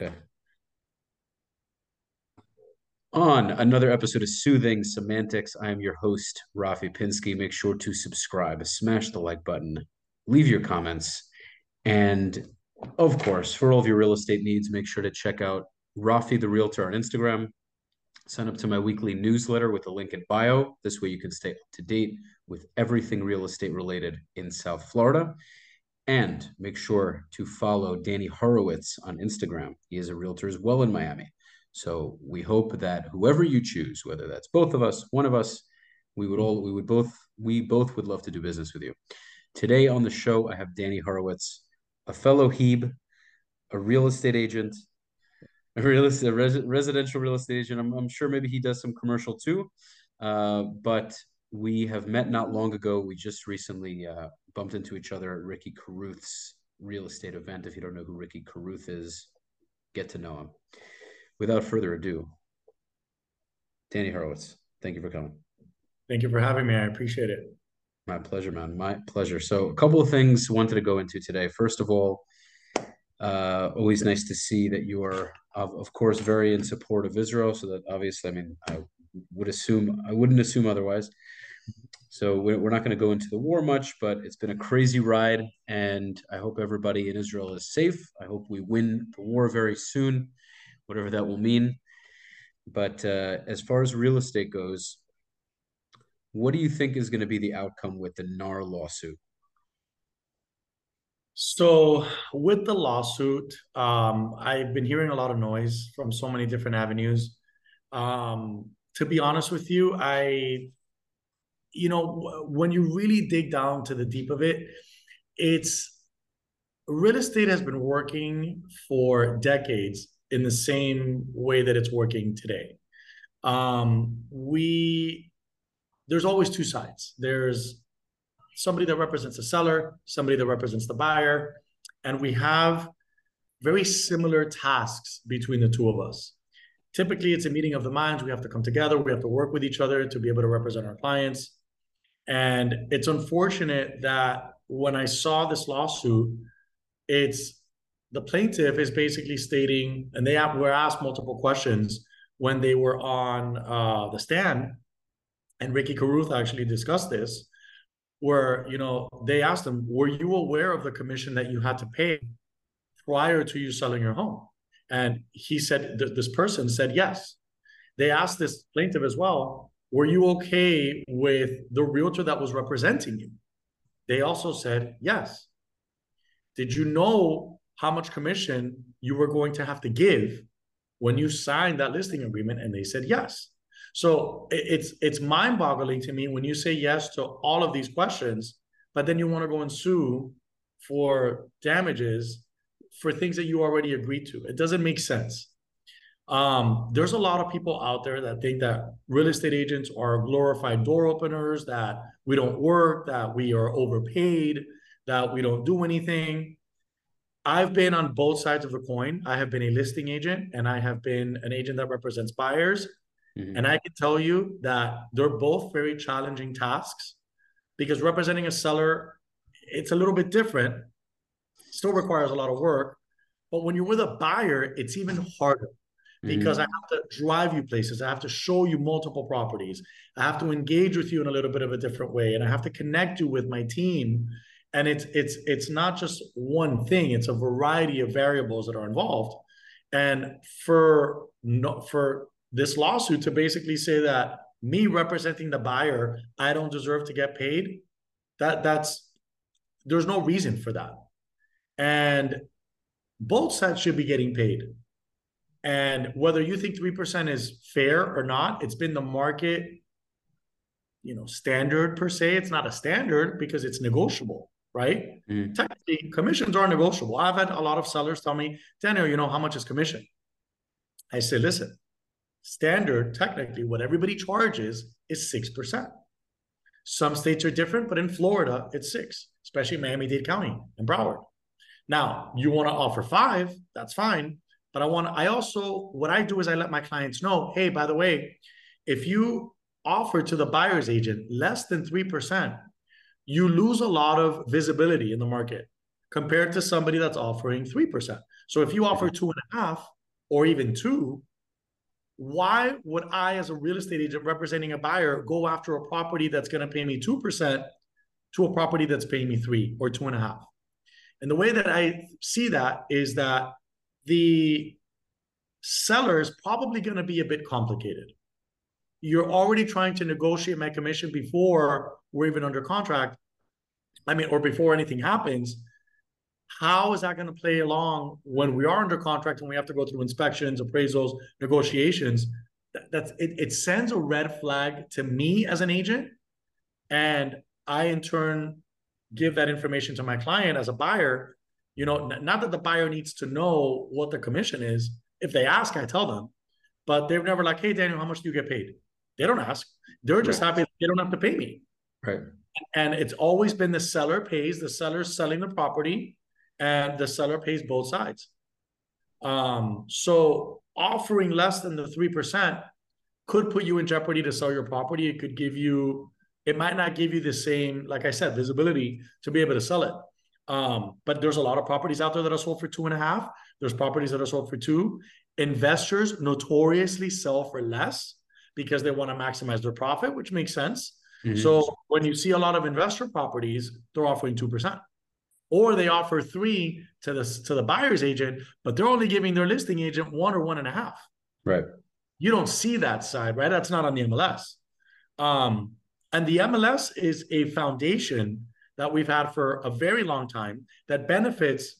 Okay. On another episode of Soothing Semantics, I am your host, Rafi Pinsky. Make sure to subscribe, smash the like button, leave your comments, and of course, for all of your real estate needs, make sure to check out Rafi the Realtor on Instagram. Sign up to my weekly newsletter with a link in bio. This way you can stay up to date with everything real estate related in South Florida. And make sure to follow Danny Horowitz on Instagram. He is a realtor as well in Miami. So we hope that whoever you choose, whether that's both of us, one of us, we would all we would both we both would love to do business with you. Today on the show, I have Danny Horowitz, a fellow Hebe, a real estate agent, a real estate a res, residential real estate agent. I'm, I'm sure maybe he does some commercial too. Uh, but we have met not long ago. We just recently uh, bumped into each other at Ricky Carruth's real estate event. If you don't know who Ricky Carruth is, get to know him. Without further ado, Danny Horowitz, thank you for coming. Thank you for having me. I appreciate it. My pleasure, man. My pleasure. So, a couple of things wanted to go into today. First of all, uh, always nice to see that you are, of, of course, very in support of Israel. So that obviously, I mean, I would assume I wouldn't assume otherwise. So we're not going to go into the war much, but it's been a crazy ride, and I hope everybody in Israel is safe. I hope we win the war very soon, whatever that will mean. But uh, as far as real estate goes, what do you think is going to be the outcome with the NAR lawsuit? So, with the lawsuit, um, I've been hearing a lot of noise from so many different avenues. Um, to be honest with you, I you know, when you really dig down to the deep of it, it's real estate has been working for decades in the same way that it's working today. Um, we there's always two sides. There's somebody that represents the seller, somebody that represents the buyer, and we have very similar tasks between the two of us. Typically, it's a meeting of the minds. We have to come together. We have to work with each other to be able to represent our clients. And it's unfortunate that when I saw this lawsuit, it's the plaintiff is basically stating, and they were asked multiple questions when they were on uh, the stand, and Ricky Carruth actually discussed this, where you know they asked him, "Were you aware of the commission that you had to pay prior to you selling your home?" And he said, th- "This person said yes." They asked this plaintiff as well, were you okay with the realtor that was representing you? They also said yes. Did you know how much commission you were going to have to give when you signed that listing agreement? And they said yes. So it's it's mind-boggling to me when you say yes to all of these questions, but then you want to go and sue for damages for things that you already agreed to. It doesn't make sense. Um, there's a lot of people out there that think that real estate agents are glorified door openers, that we don't work, that we are overpaid, that we don't do anything. I've been on both sides of the coin. I have been a listing agent and I have been an agent that represents buyers. Mm-hmm. And I can tell you that they're both very challenging tasks because representing a seller, it's a little bit different, still requires a lot of work. But when you're with a buyer, it's even harder because mm-hmm. I have to drive you places. I have to show you multiple properties. I have to engage with you in a little bit of a different way, and I have to connect you with my team. And it's it's it's not just one thing; it's a variety of variables that are involved. And for no, for this lawsuit to basically say that me representing the buyer, I don't deserve to get paid. That that's there's no reason for that. And both sides should be getting paid. And whether you think 3% is fair or not, it's been the market, you know, standard per se. It's not a standard because it's negotiable, right? Mm. Technically, commissions are negotiable. I've had a lot of sellers tell me, Daniel, you know, how much is commission? I say, listen, standard, technically, what everybody charges is 6%. Some states are different, but in Florida, it's six, especially Miami-Dade County and Broward. Now, you want to offer five, that's fine. But I want I also what I do is I let my clients know, hey, by the way, if you offer to the buyer's agent less than 3%, you lose a lot of visibility in the market compared to somebody that's offering 3%. So if you offer two and a half or even two, why would I, as a real estate agent representing a buyer, go after a property that's going to pay me 2% to a property that's paying me three or two and a half? And the way that I see that is that the seller is probably going to be a bit complicated. You're already trying to negotiate my commission before we're even under contract. I mean, or before anything happens. How is that going to play along when we are under contract and we have to go through inspections, appraisals, negotiations? that's it, it sends a red flag to me as an agent. And I, in turn, give that information to my client as a buyer. You know, not that the buyer needs to know what the commission is. If they ask, I tell them. But they're never like, hey, Daniel, how much do you get paid? They don't ask. They're just right. happy they don't have to pay me. Right. And it's always been the seller pays, the seller's selling the property, and the seller pays both sides. Um, so offering less than the 3% could put you in jeopardy to sell your property. It could give you, it might not give you the same, like I said, visibility to be able to sell it. Um, but there's a lot of properties out there that are sold for two and a half. There's properties that are sold for two. Investors notoriously sell for less because they want to maximize their profit, which makes sense. Mm-hmm. So when you see a lot of investor properties, they're offering 2%. Or they offer three to the to the buyer's agent, but they're only giving their listing agent one or one and a half. Right. You don't see that side, right? That's not on the MLS. Um, and the MLS is a foundation that we've had for a very long time that benefits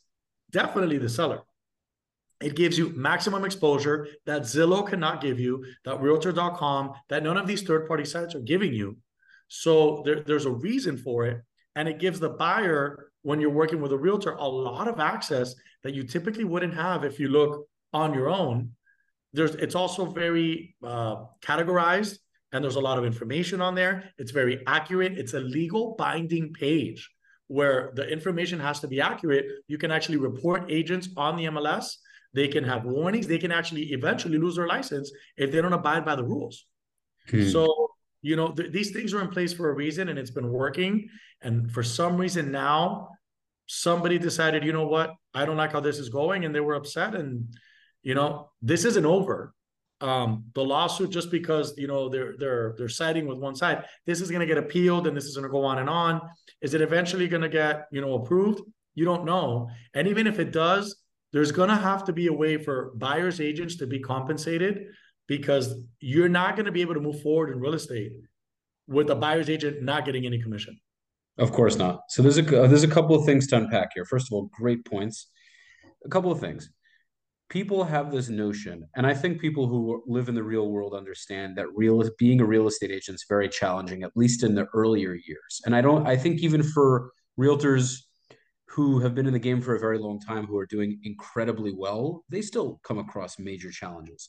definitely the seller. It gives you maximum exposure that Zillow cannot give you, that Realtor.com, that none of these third party sites are giving you. So there, there's a reason for it. And it gives the buyer, when you're working with a realtor, a lot of access that you typically wouldn't have if you look on your own. There's it's also very uh, categorized and there's a lot of information on there. It's very accurate. It's a legal binding page where the information has to be accurate. You can actually report agents on the MLS. They can have warnings. They can actually eventually lose their license if they don't abide by the rules. Hmm. So you know th- these things are in place for a reason and it's been working and for some reason now somebody decided you know what i don't like how this is going and they were upset and you know this isn't over um the lawsuit just because you know they're they're they're siding with one side this is going to get appealed and this is going to go on and on is it eventually going to get you know approved you don't know and even if it does there's going to have to be a way for buyers agents to be compensated because you're not going to be able to move forward in real estate with a buyer's agent not getting any commission. Of course not. So there's a there's a couple of things to unpack here. First of all, great points. A couple of things. People have this notion, and I think people who live in the real world understand that real being a real estate agent is very challenging, at least in the earlier years. And I don't. I think even for realtors who have been in the game for a very long time, who are doing incredibly well, they still come across major challenges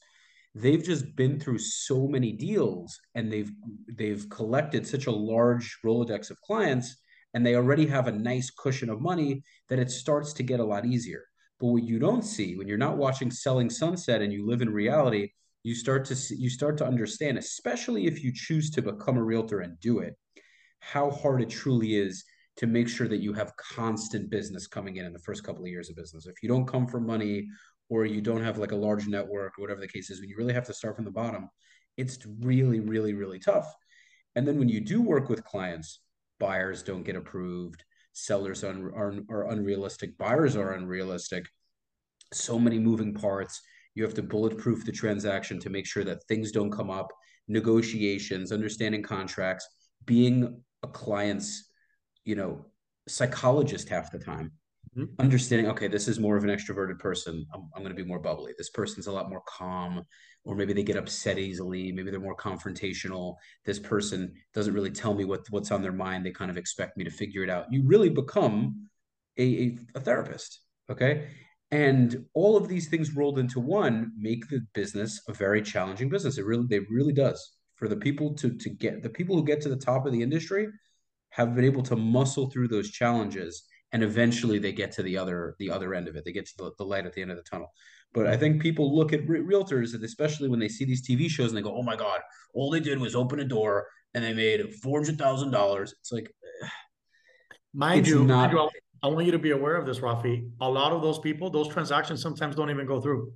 they've just been through so many deals and they've they've collected such a large rolodex of clients and they already have a nice cushion of money that it starts to get a lot easier but what you don't see when you're not watching selling sunset and you live in reality you start to see, you start to understand especially if you choose to become a realtor and do it how hard it truly is to make sure that you have constant business coming in in the first couple of years of business if you don't come from money or you don't have like a large network or whatever the case is, when you really have to start from the bottom, it's really, really, really tough. And then when you do work with clients, buyers don't get approved, sellers are, are, are unrealistic, buyers are unrealistic. So many moving parts. You have to bulletproof the transaction to make sure that things don't come up, negotiations, understanding contracts, being a client's, you know, psychologist half the time. Mm-hmm. understanding okay this is more of an extroverted person. I'm, I'm going to be more bubbly. This person's a lot more calm or maybe they get upset easily. Maybe they're more confrontational. This person doesn't really tell me what what's on their mind. They kind of expect me to figure it out. You really become a, a, a therapist okay and all of these things rolled into one make the business a very challenging business. It really they really does. For the people to to get the people who get to the top of the industry have been able to muscle through those challenges and eventually they get to the other the other end of it. They get to the, the light at the end of the tunnel. But i think people look at re- realtors and especially when they see these tv shows and they go oh my god all they did was open a door and they made $400000 it's like mind you, not, I want you to be aware of this, Rafi. A lot of those people, those transactions sometimes don't even go through.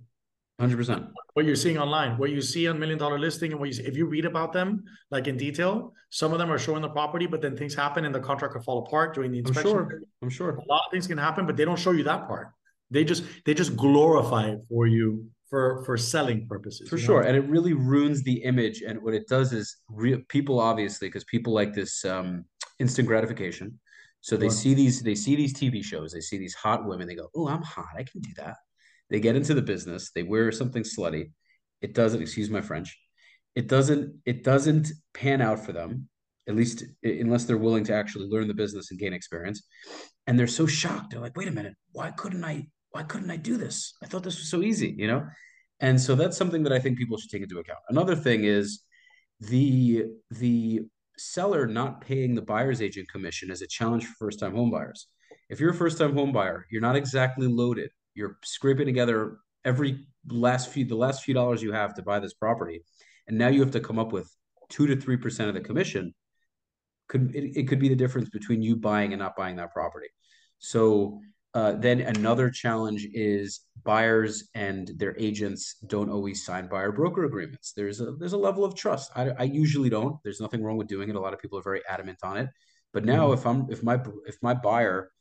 Hundred percent. What you're seeing online, what you see on million dollar listing, and what you see, if you read about them like in detail, some of them are showing the property, but then things happen and the contract could fall apart during the inspection. I'm sure. I'm sure. A lot of things can happen, but they don't show you that part. They just they just glorify it for you for for selling purposes. For you know? sure, and it really ruins the image. And what it does is, re- people obviously, because people like this um, instant gratification, so they see these they see these TV shows, they see these hot women, they go, "Oh, I'm hot, I can do that." They get into the business, they wear something slutty. It doesn't, excuse my French, it doesn't it doesn't pan out for them, at least unless they're willing to actually learn the business and gain experience. And they're so shocked. They're like, "Wait a minute, why couldn't I? Why couldn't I do this? I thought this was so easy," you know. And so that's something that I think people should take into account. Another thing is the the seller not paying the buyer's agent commission is a challenge for first time homebuyers. If you're a first time homebuyer, you're not exactly loaded. You're scraping together every last few the last few dollars you have to buy this property, and now you have to come up with two to three percent of the commission. Could it, it could be the difference between you buying and not buying that property. So uh, then another challenge is buyers and their agents don't always sign buyer broker agreements. There's a there's a level of trust. I, I usually don't. There's nothing wrong with doing it. A lot of people are very adamant on it. But now Mhm. if I'm if my if my buyer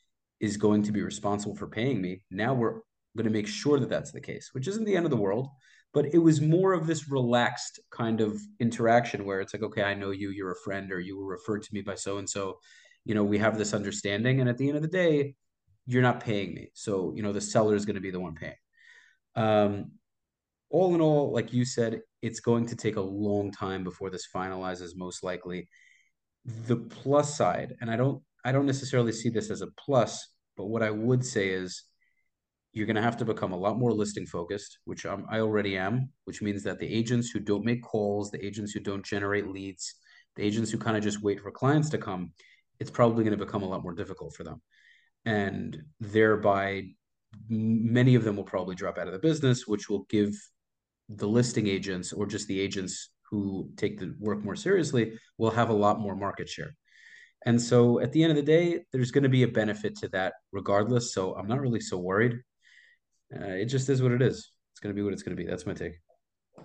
is going to be responsible for paying me, now we're going to make sure that that's the case, which isn't the end of the world. But it was more of this relaxed kind of interaction where it's like, okay, I know you, you're a friend, or you were referred to me by so and so. You know, we have this understanding, and at the end of the day, you're not paying me. So, you know, the seller is going to be the one paying. Um, all in all, like you said, it's going to take a long time before this finalizes, most likely. The plus side, and I don't I don't necessarily see this as a plus, but what I would say is you're going to have to become a lot more listing focused, which I'm, I already am, which means that the agents who don't make calls, the agents who don't generate leads, the agents who kind of just wait for clients to come, it's probably going to become a lot more difficult for them and thereby many of them will probably drop out of the business, which will give the listing agents or just the agents who take the work more seriously will have a lot more market share. And so at the end of the day, there's going to be a benefit to that regardless. So I'm not really so worried. Uh, it just is what it is. It's going to be what it's going to be. That's my take.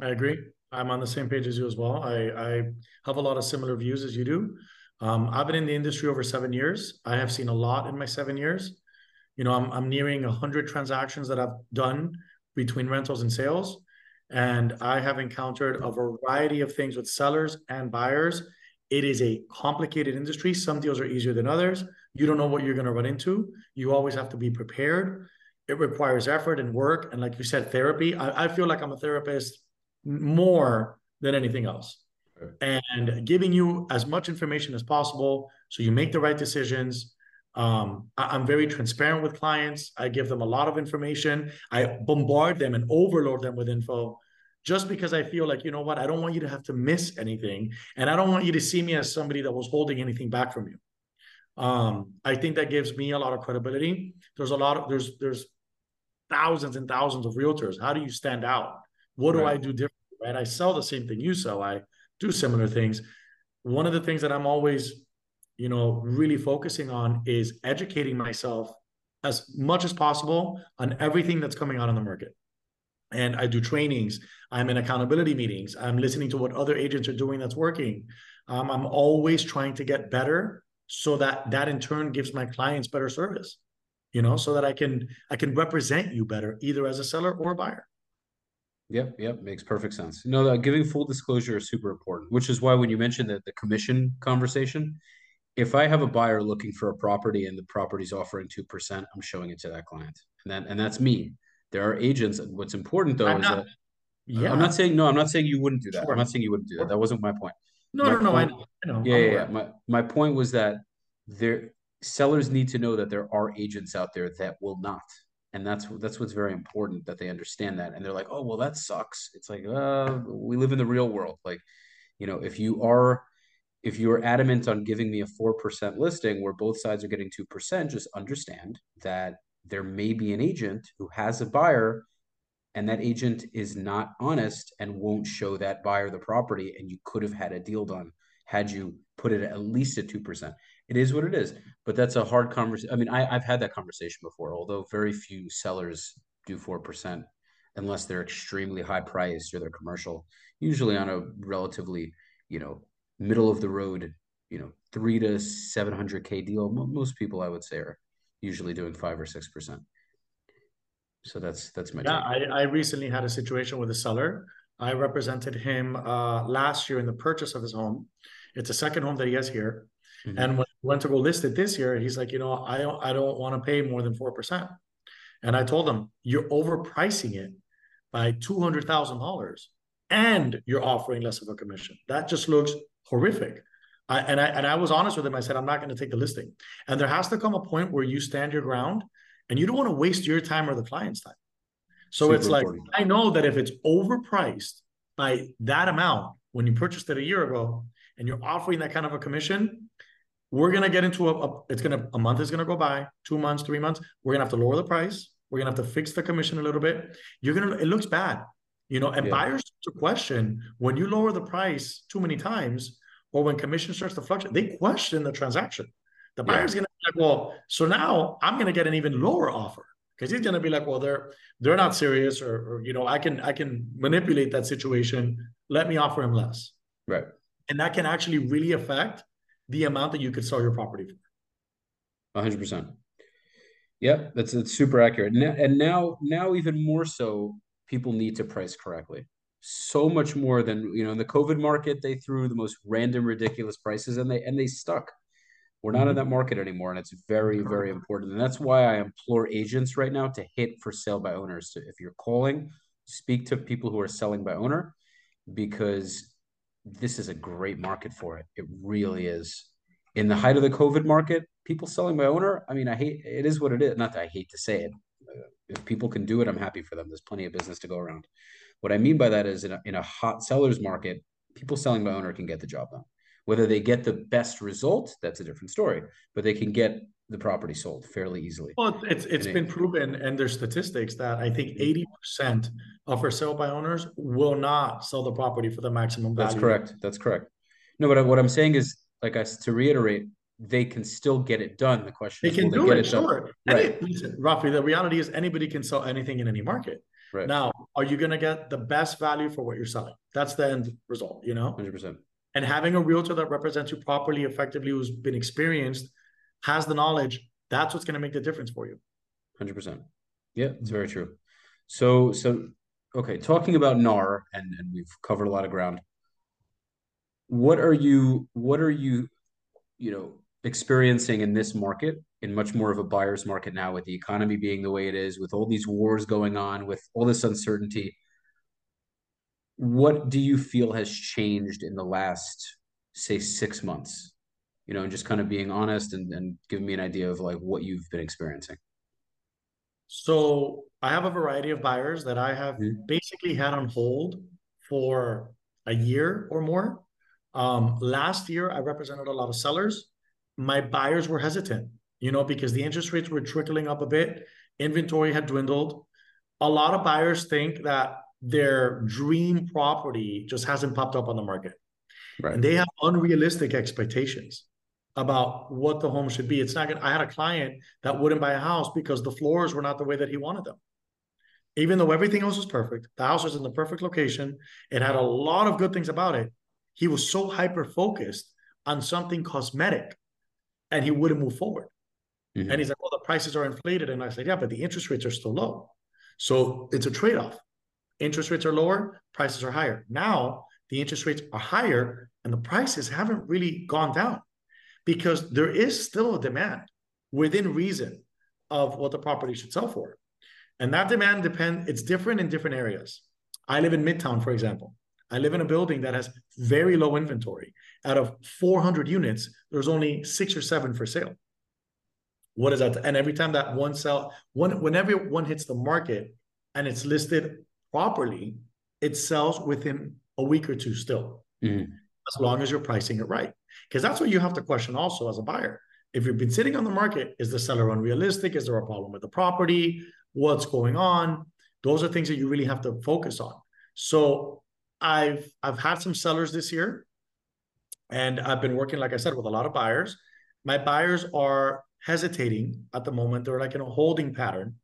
I agree. I'm on the same page as you as well. I, I have a lot of similar views as you do. Um, I've been in the industry over seven years. I have seen a lot in my seven years. You know, I'm, I'm nearing 100 transactions that I've done between rentals and sales. And I have encountered a variety of things with sellers and buyers. It is a complicated industry. Some deals are easier than others. You don't know what you're going to run into. You always have to be prepared. It requires effort and work. And like you said, therapy. I, I feel like I'm a therapist more than anything else. And giving you as much information as possible so you make the right decisions. Um, I, I'm very transparent with clients. I give them a lot of information. I bombard them and overload them with info just because I feel like, you know what, I don't want you to have to miss anything. And I don't want you to see me as somebody that was holding anything back from you. Um, I think that gives me a lot of credibility. There's a lot of there's there's thousands and thousands of realtors. How do you stand out? What do Right. I do different? Right. I sell the same thing you sell. I do similar things. One of the things that I'm always, you know, really focusing on is educating myself as much as possible on everything that's coming out on the market. And I do trainings. I'm in accountability meetings. I'm listening to what other agents are doing that's working. Um, I'm always trying to get better so that that in turn gives my clients better service. You know, so that I can I can represent you better, either as a seller or a buyer. Yep, yep, makes perfect sense. No, giving full disclosure is super important, which is why when you mentioned that the commission conversation, if I have a buyer looking for a property and the property's offering 2%, I'm showing it to that client. And that and that's me. There are agents. What's important though I'm is not- that Yeah. I'm not saying no, I'm not saying you wouldn't do that. Sure. I'm not saying you wouldn't do that. That wasn't my point. no, my no, no. I point- know. I know. Yeah, yeah, yeah. My my point was that there sellers need to know that there are agents out there that will not. And that's that's what's very important that they understand that. And they're like, oh well, that sucks. It's like, uh, we live in the real world. Like, you know, if you are if you're adamant on giving me a four percent listing where both sides are getting two percent, just understand that there may be an agent who has a buyer and that agent is not honest and won't show that buyer the property and you could have had a deal done had you put it at least at 2% it is what it is. But that's a hard conversation. I mean, I, I've had that conversation before, although very few sellers do 4% unless they're extremely high priced or they're commercial, usually on a relatively, you know, middle of the road, you know, three to 700K deal. Most people, I would say, are usually doing five or 6%. So that's, that's my yeah, I, I recently had a situation with a seller. I represented him uh, last year in the purchase of his home. It's a second home that he has here. Mm-hmm. And when went to go list it this year, he's like, you know, I don't, I don't want to pay more than four percent. And I told him, you're overpricing it by two hundred thousand dollars, and you're offering less of a commission. That just looks horrific. I, and I and I was honest with him. I said, I'm not going to take the listing. And there has to come a point where you stand your ground, and you don't want to waste your time or the client's time. So Super it's like important. I know that if it's overpriced by that amount when you purchased it a year ago, and you're offering that kind of a commission, we're gonna get into a, a, it's gonna a month is gonna go by, two months, three months. We're gonna have to lower the price. We're gonna have to fix the commission a little bit. You're gonna it looks bad, you know. And yeah. buyers to question when you lower the price too many times, or when commission starts to fluctuate, they question the transaction. The buyer's yeah. gonna be like, well, so now I'm gonna get an even lower offer because he's gonna be like, well, they're they're not serious, or, or you know, I can I can manipulate that situation. Let me offer him less. Right. And that can actually really affect the amount that you could sell your property for. 100%. Yep, that's, that's super accurate. And now, now even more so, people need to price correctly. So much more than you know in the COVID market, they threw the most random, ridiculous prices, and they and they stuck. We're not in mm-hmm. that market anymore, and it's very, very important. And that's why I implore agents right now to hit for sale by owners. So if you're calling, speak to people who are selling by owner, because this is a great market for it. It really is. In the height of the COVID market, people selling by owner, I mean, I hate it is what it is. Not that I hate to say it. Uh, if people can do it, I'm happy for them. There's plenty of business to go around. What I mean by that is in a, in a hot seller's market, people selling by owner can get the job done. Whether they get the best result, that's a different story, but they can get the property sold fairly easily. Well, it's it's been proven, and there's statistics that I think mm-hmm. 80% of our sale by owners will not sell the property for the maximum value. That's correct. That's correct. No, but what I'm saying is, like I to reiterate, they can still get it done. The question they is, can do it, it sure. Right. listen, Rafi, the reality is anybody can sell anything in any market. Right. Now, are you going to get the best value for what you're selling? That's the end result, you know? 100%. And having a realtor that represents you properly, effectively, who's been experienced has the knowledge, that's what's going to make the difference for you. 100%. Yeah, it's very true. So, so, okay, talking about NAR, and, and we've covered a lot of ground. What are you, what are you, you know, experiencing in this market in much more of a buyer's market now with the economy being the way it is, with all these wars going on, with all this uncertainty? What do you feel has changed in the last, say, six months you know, and just kind of being honest and, and giving me an idea of like what you've been experiencing. So I have a variety of buyers that I have mm-hmm. basically had on hold for a year or more. Um, last year, I represented a lot of sellers. My buyers were hesitant, you know, because the interest rates were trickling up a bit, inventory had dwindled. A lot of buyers think that their dream property just hasn't popped up on the market. Right. And they have unrealistic expectations about what the home should be. It's not good. I had a client that wouldn't buy a house because the floors were not the way that he wanted them. Even though everything else was perfect, the house was in the perfect location. It had a lot of good things about it. He was so hyper focused on something cosmetic and he wouldn't move forward. Mm-hmm. And he's like, well, the prices are inflated. And I said, yeah, but the interest rates are still low. So it's a trade off. Interest rates are lower, prices are higher. Now the interest rates are higher and the prices haven't really gone down because there is still a demand within reason of what the property should sell for. And that demand depend it's different in different areas. I live in Midtown, for example. I live in a building that has very low inventory. Out of 400 units, there's only six or seven for sale. What is that? And every time that one sell, one whenever one hits the market and it's listed properly, it sells within a week or two still, mm-hmm. as long as you're pricing it right. Because that's what you have to question also as a buyer. If you've been sitting on the market, is the seller unrealistic? Is there a problem with the property? What's going on? Those are things that you really have to focus on. So I've I've had some sellers this year, and I've been working, like I said, with a lot of buyers. my buyers are hesitating at the moment. They're like in a holding pattern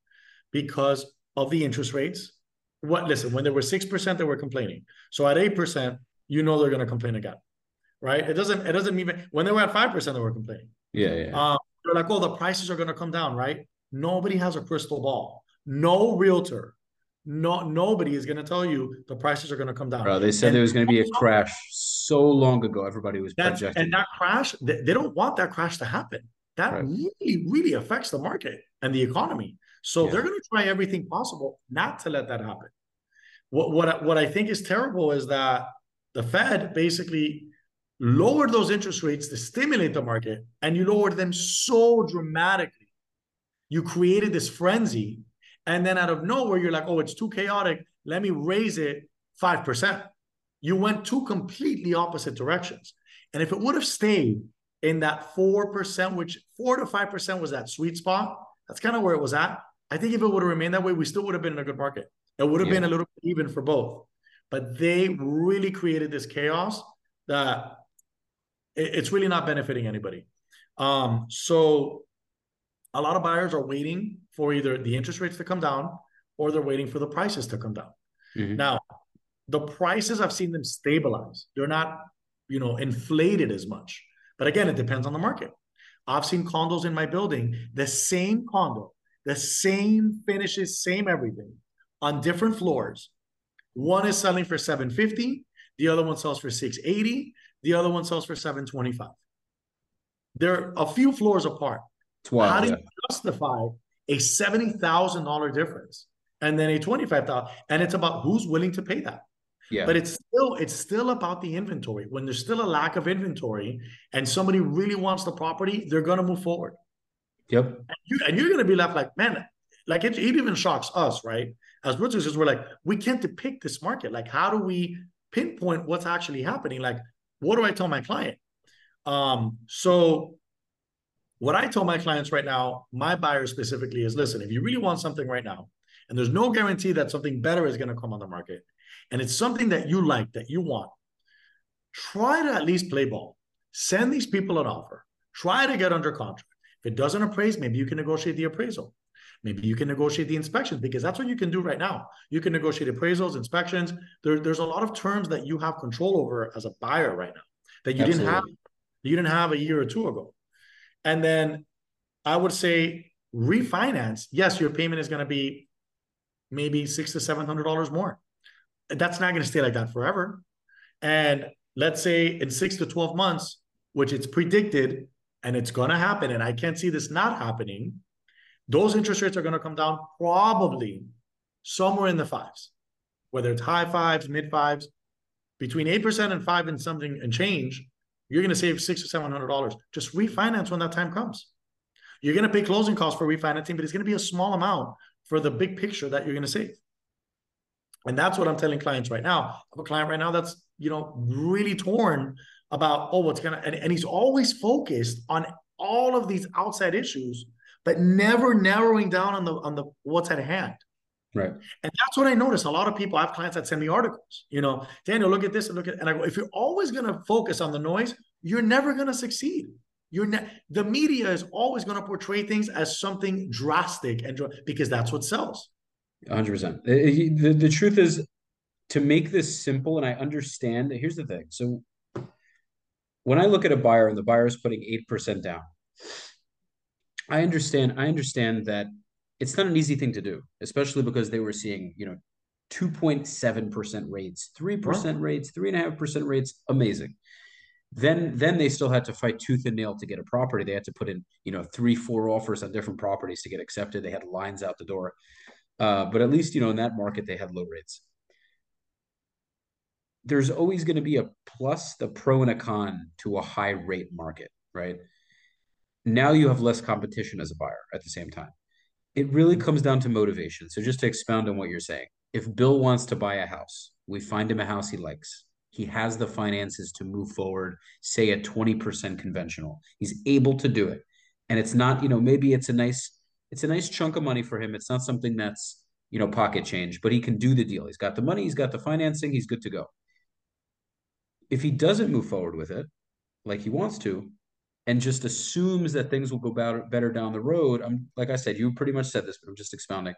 because of the interest rates. What listen, when they were 6%, they were complaining. So at 8%, you know they're gonna complain again. Right? It doesn't, it doesn't even when they were at 5%, they were complaining. Yeah, yeah. Um, they're like, oh, the prices are gonna come down, right? Nobody has a crystal ball. No realtor, no nobody is gonna tell you the prices are gonna come down. Bro, they said And there was going to be a crash so long ago. Everybody was projecting. and that crash, they, they don't want that crash to happen. That Right. really, really affects the market and the economy. So Yeah. they're going to try everything possible not to let that happen. What what what I think is terrible is that the Fed basically lowered those interest rates to stimulate the market, and you lowered them so dramatically. You created this frenzy, and then out of nowhere, you're like, "Oh, it's too chaotic. Let me raise it five percent." You went two completely opposite directions. And if it would have stayed in that 4%, which 4 to 5% was that sweet spot, that's kind of where it was at. I think if it would have remained that way, we still would have been in a good market. It would have Yeah. been a little bit even for both. But they really created this chaos that it's really not benefiting anybody. Um, so a lot of buyers are waiting for either the interest rates to come down or they're waiting for the prices to come down. Mhm. Now, the prices I've seen them stabilize. They're not, you know, inflated as much. But again, it depends on the market. I've seen condos in my building, the same condo, the same finishes, same everything on different floors. One is selling for 750, the other one sells for 680, the other one sells for 725. They're a few floors apart. It's How do yeah. you justify a seventy thousand dollar difference and then a twenty five thousand? And it's about who's willing to pay that. Yeah. But it's still it's still about the inventory. When there's still a lack of inventory and somebody really wants the property, they're gonna move forward. Yep. And, you, and you're gonna be left like, man, like it, it even shocks us, right? As producers, we're like, we can't depict this market. Like, how do we pinpoint what's actually happening? Like, what do I tell my client? Um, so what I tell my clients right now, my buyers specifically, is listen, if you really want something right now, and there's no guarantee that something better is going to come on the market, and it's something that you like, that you want, try to at least play ball. Send these people an offer. Try to get under contract. If it doesn't appraise, maybe you can negotiate the appraisal. Maybe you can negotiate the inspections because that's what you can do right now. You can negotiate appraisals, inspections. There, there's a lot of terms that you have control over as a buyer right now that you didn't have you didn't have a year or two ago. And then I would say refinance. Yes, your payment is going to be maybe six to seven hundred dollars more. That's not going to stay like that forever. And let's say in six to twelve months, which it's predicted and it's going to happen, and I can't see this not happening. Those interest rates are going to come down probably somewhere in the fives, whether it's high fives, mid fives, between eight percent and five and something and change you're going to save six or seven hundred dollars. Just refinance when that time comes. You're going to pay closing costs for refinancing, but it's going to be a small amount for the big picture that you're going to save. And that's what I'm telling clients right now. I have a client right now that's you know really torn about oh what's gonna and, and he's always focused on all of these outside issues, but never narrowing down on the on the what's at hand. Right. And that's what I notice. A lot of people I have clients that send me articles. You know, Daniel, look at this and look at, and I go, if you're always going to focus on the noise, you're never going to succeed. You're ne- the media is always going to portray things as something drastic and dr- because that's what sells. 100%. The, eh, eh, the, the truth is, to make this simple, and I understand, that here's the thing. So when I look at a buyer and the buyer is putting 8% down, I understand, I understand that it's not an easy thing to do, especially because they were seeing, you know, 2.7% rates, 3% rates, 3.5% rates, amazing. Then then they still had to fight tooth and nail to get a property. They had to put in, you know, three, four offers on different properties to get accepted. They had lines out the door. Uh, but at least, you know, in that market, they had low rates. There's always going to be a plus, the pro and a con to a high rate market, right? Now you have less competition as a buyer at the same time. It really comes down to motivation. So just to expound on what you're saying, if Bill wants to buy a house, we find him a house he likes. He has the finances to move forward, say a 20% conventional. He's able to do it. And it's not, you know, maybe it's a nice, it's a nice chunk of money for him. It's not something that's, you know, pocket change, but he can do the deal. He's got the money, he's got the financing, he's good to go. If he doesn't move forward with it, like he wants to, and just assumes that things will go better, better down the road. I'm like I said, you pretty much said this, but I'm just expounding.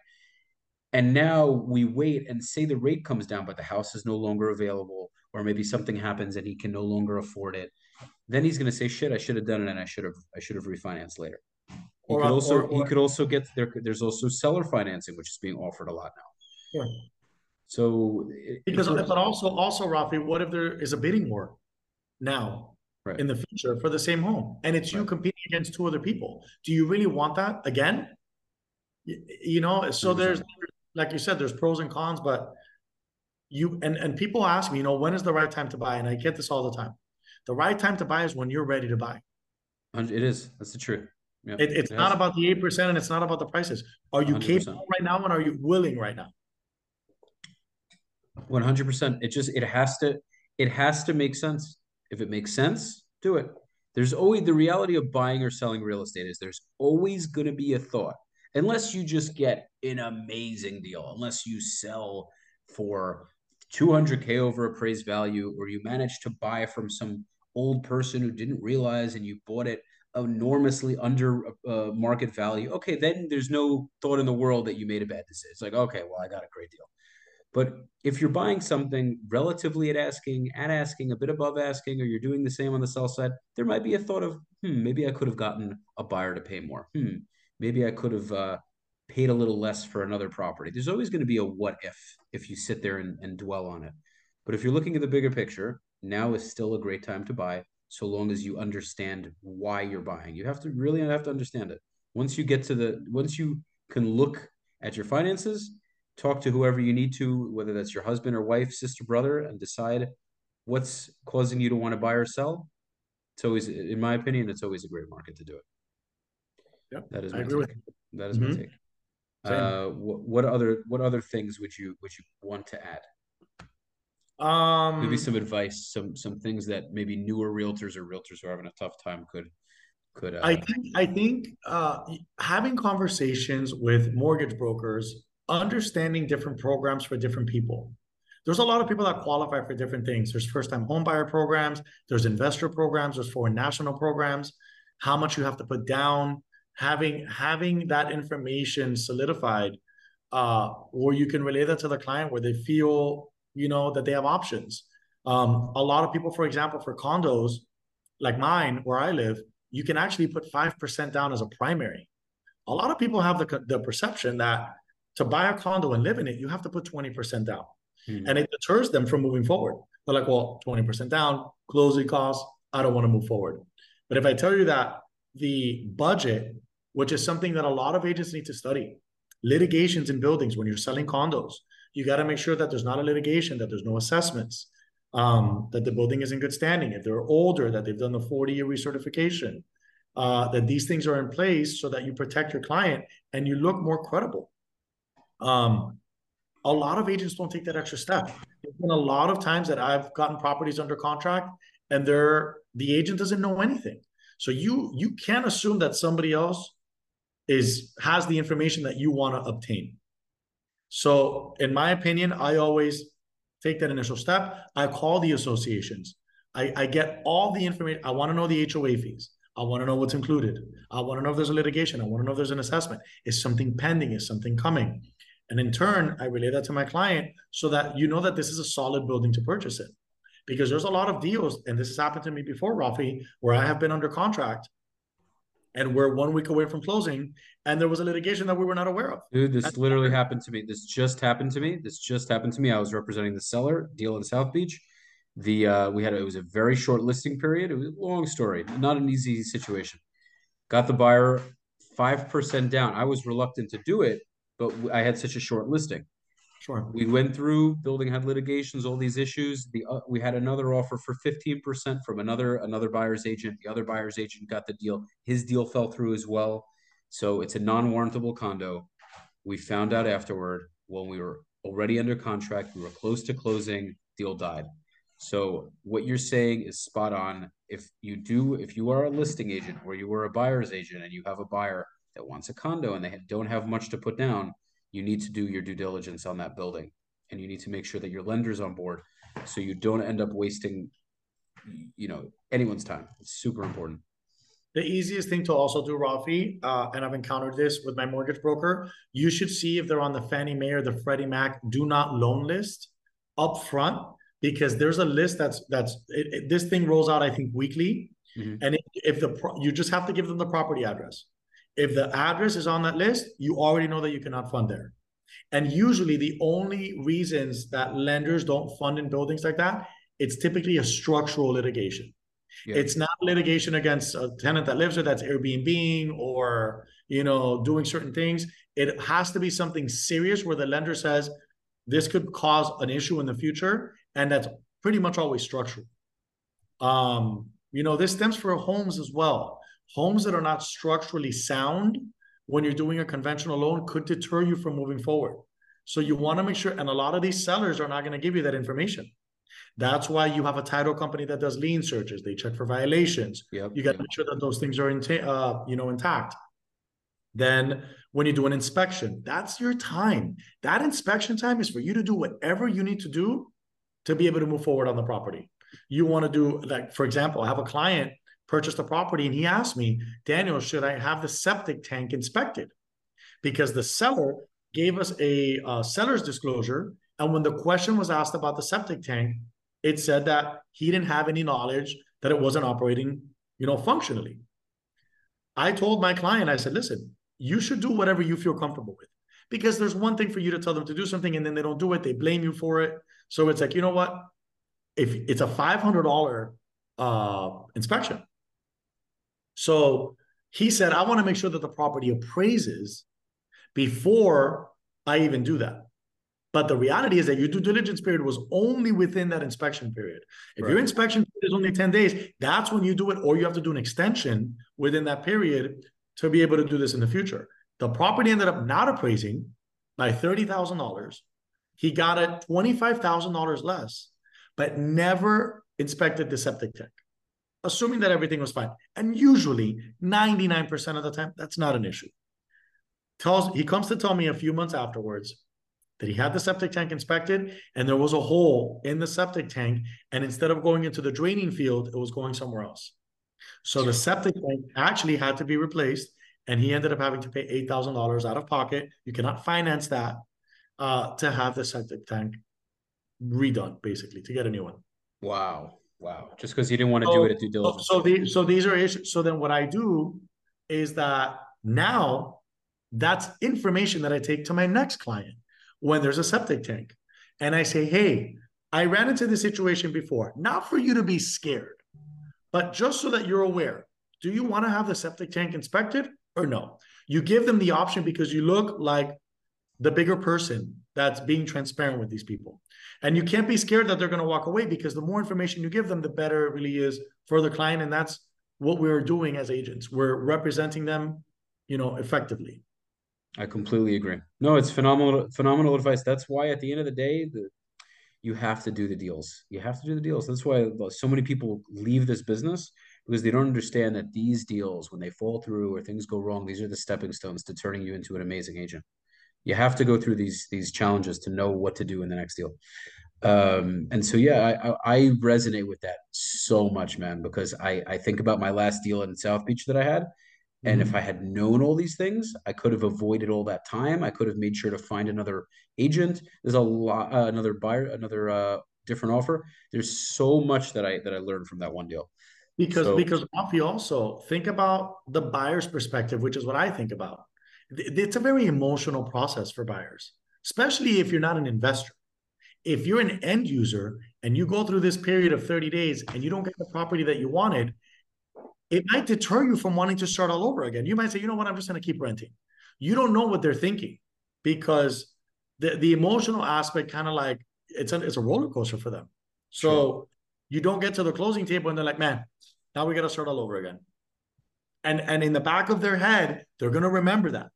And now we wait and say the rate comes down, but the house is no longer available, or maybe something happens and he can no longer afford it. Then he's going to say, "Shit, I should have done it, and I should have, I should have refinanced later." He or, could also, or, or, he could also get there. There's also seller financing, which is being offered a lot now. Sure. So because, but also, also, Rafi, what if there is a bidding war now right. in the future for the same home, and it's right. you competing against two other people? Do you really want that again? You, you know, so there's like you said, there's pros and cons, but you and and people ask me, you know, when is the right time to buy? And I get this all the time. The right time to buy is when you're ready to buy. It is. That's the truth. Yep. It, it's it not about the eight percent, and it's not about the prices. Are you 100%. capable right now, and are you willing right now? One hundred percent. It just it has to it has to make sense. If it makes sense, do it. There's always the reality of buying or selling real estate is there's always going to be a thought unless you just get an amazing deal, unless you sell for 200k over appraised value, or you manage to buy from some old person who didn't realize and you bought it enormously under uh, market value. Okay, then there's no thought in the world that you made a bad decision. It's like, okay, well, I got a great deal. But if you're buying something relatively at asking, at asking, a bit above asking, or you're doing the same on the sell side, there might be a thought of, hmm, maybe I could have gotten a buyer to pay more. Hmm, maybe I could have uh, paid a little less for another property. There's always going to be a what if if you sit there and, and dwell on it. But if you're looking at the bigger picture, now is still a great time to buy, so long as you understand why you're buying. You have to really have to understand it. Once you get to the once you can look at your finances, talk to whoever you need to, whether that's your husband or wife, sister, brother, and decide what's causing you to want to buy or sell. It's always, in my opinion, it's always a great market to do it. Yep, that is my I agree take. With that is mm-hmm. my take. Uh, what, what other what other things would you would you want to add? Um, maybe some advice, some some things that maybe newer realtors or realtors who are having a tough time could could. Uh, I think I think uh, having conversations with mortgage brokers, understanding different programs for different people. There's a lot of people that qualify for different things. There's first-time homebuyer programs. There's investor programs. There's foreign national programs. How much you have to put down having having that information solidified uh, where you can relay that to the client where they feel you know that they have options um, a lot of people for example for condos like mine where i live you can actually put 5% down as a primary a lot of people have the, the perception that to buy a condo and live in it you have to put 20% down mm-hmm. and it deters them from moving forward they're like well 20% down closing costs i don't want to move forward but if i tell you that the budget which is something that a lot of agents need to study. Litigations in buildings when you're selling condos, you got to make sure that there's not a litigation, that there's no assessments, um, that the building is in good standing. If they're older, that they've done the 40 year recertification, uh, that these things are in place so that you protect your client and you look more credible. Um, a lot of agents don't take that extra step. There's been a lot of times that I've gotten properties under contract and they're the agent doesn't know anything. So you you can't assume that somebody else is has the information that you want to obtain. So, in my opinion, I always take that initial step. I call the associations. I, I get all the information. I want to know the HOA fees. I want to know what's included. I want to know if there's a litigation. I want to know if there's an assessment. Is something pending? Is something coming? And in turn, I relay that to my client so that you know that this is a solid building to purchase it. Because there's a lot of deals, and this has happened to me before, Rafi, where I have been under contract and we're one week away from closing and there was a litigation that we were not aware of. Dude this That's literally happened to me. This just happened to me. This just happened to me. I was representing the seller deal in south beach. The uh we had a, it was a very short listing period. It was a long story not an easy situation. Got the buyer 5% down. I was reluctant to do it but i had such a short listing Sure. We went through building had litigations, all these issues. The uh, we had another offer for 15% from another another buyer's agent. The other buyer's agent got the deal. His deal fell through as well. So it's a non-warrantable condo. We found out afterward when we were already under contract, we were close to closing, deal died. So what you're saying is spot on. If you do, if you are a listing agent or you were a buyer's agent and you have a buyer that wants a condo and they don't have much to put down, you need to do your due diligence on that building and you need to make sure that your lender's on board so you don't end up wasting you know anyone's time it's super important the easiest thing to also do, Rafi, uh, and I've encountered this with my mortgage broker, you should see if they're on the Fannie Mae or the Freddie Mac do not loan list up front because there's a list that's that's it, it, this thing rolls out I think weekly, mm-hmm. and if, if the pro- you just have to give them the property address. If the address is on that list, you already know that you cannot fund there. And usually, the only reasons that lenders don't fund in buildings like that, it's typically a structural litigation. Yeah. It's not litigation against a tenant that lives there that's Airbnb or you know doing certain things. It has to be something serious where the lender says this could cause an issue in the future, and that's pretty much always structural. Um, you know, this stems for homes as well. Homes that are not structurally sound when you're doing a conventional loan could deter you from moving forward. So you want to make sure, and a lot of these sellers are not going to give you that information. That's why you have a title company that does lien searches. They check for violations. Yep, you got to yep. make sure that those things are in, uh, you know, intact. Then when you do an inspection, that's your time. That inspection time is for you to do whatever you need to do to be able to move forward on the property. You want to do like, for example, I have a client purchased a property and he asked me, Daniel, should I have the septic tank inspected? Because the seller gave us a uh, seller's disclosure. And when the question was asked about the septic tank, it said that he didn't have any knowledge that it wasn't operating, you know, functionally. I told my client, I said, listen, you should do whatever you feel comfortable with. Because there's one thing for you to tell them to do something and then they don't do it, they blame you for it. So it's like, you know what? If it's a $500 uh, inspection, so he said, I want to make sure that the property appraises before I even do that. But the reality is that your due diligence period was only within that inspection period. If right. your inspection period is only 10 days, that's when you do it, or you have to do an extension within that period to be able to do this in the future. The property ended up not appraising by $30,000. He got it $25,000 less, but never inspected the septic tank assuming that everything was fine. And usually, 99% of the time, that's not an issue. Tells he comes to tell me a few months afterwards that he had the septic tank inspected and there was a hole in the septic tank. And instead of going into the draining field, it was going somewhere else. So the septic tank actually had to be replaced. And he ended up having to pay $8,000 out of pocket. You cannot finance that uh, to have the septic tank redone, basically, to get a new one. Wow. Wow. Just because you didn't want to so, do it at due diligence. So, the, so these are issues. So then what I do is that now that's information that I take to my next client when there's a septic tank. And I say, hey, I ran into this situation before, not for you to be scared, but just so that you're aware. Do you want to have the septic tank inspected or no? You give them the option because you look like the bigger person that's being transparent with these people. And you can't be scared that they're going to walk away because the more information you give them, the better it really is for the client. And that's what we're doing as agents. We're representing them, you know, effectively. I completely agree. No, it's phenomenal, phenomenal advice. That's why at the end of the day, the, you have to do the deals. You have to do the deals. That's why so many people leave this business because they don't understand that these deals, when they fall through or things go wrong, these are the stepping stones to turning you into an amazing agent you have to go through these these challenges to know what to do in the next deal. Um and so yeah I, I resonate with that so much man because i i think about my last deal in south beach that i had and mm-hmm. if i had known all these things i could have avoided all that time. I could have made sure to find another agent. There's a lot uh, another buyer another uh different offer. There's so much that i that i learned from that one deal. Because so, because Rafi also think about the buyer's perspective which is what i think about it's a very emotional process for buyers, especially if you're not an investor. If you're an end user and you go through this period of 30 days and you don't get the property that you wanted, it might deter you from wanting to start all over again. You might say, you know what, I'm just going to keep renting. You don't know what they're thinking because the, the emotional aspect kind of like it's a, it's a roller coaster for them. So sure. you don't get to the closing table and they're like, man, now we got to start all over again. And, and in the back of their head, they're going to remember that.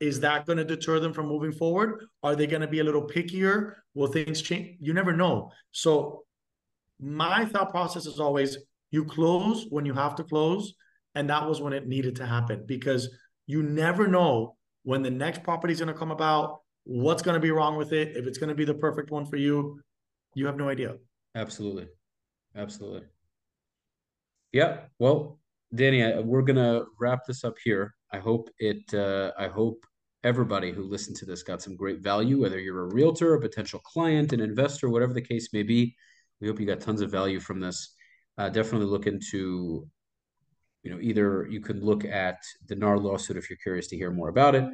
Is that going to deter them from moving forward? Are they going to be a little pickier? Will things change? You never know. So, my thought process is always you close when you have to close. And that was when it needed to happen because you never know when the next property is going to come about, what's going to be wrong with it, if it's going to be the perfect one for you. You have no idea. Absolutely. Absolutely. Yeah. Well, Danny, we're gonna wrap this up here. I hope it. Uh, I hope everybody who listened to this got some great value. Whether you're a realtor, a potential client, an investor, whatever the case may be, we hope you got tons of value from this. Uh, definitely look into. You know, either you could look at the NAR lawsuit if you're curious to hear more about it.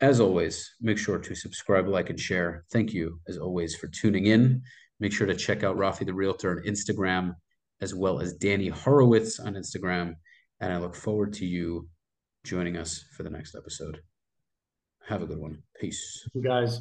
As always, make sure to subscribe, like, and share. Thank you, as always, for tuning in. Make sure to check out Rafi the Realtor on Instagram as well as Danny Horowitz on Instagram. And I look forward to you joining us for the next episode. Have a good one. Peace. You guys.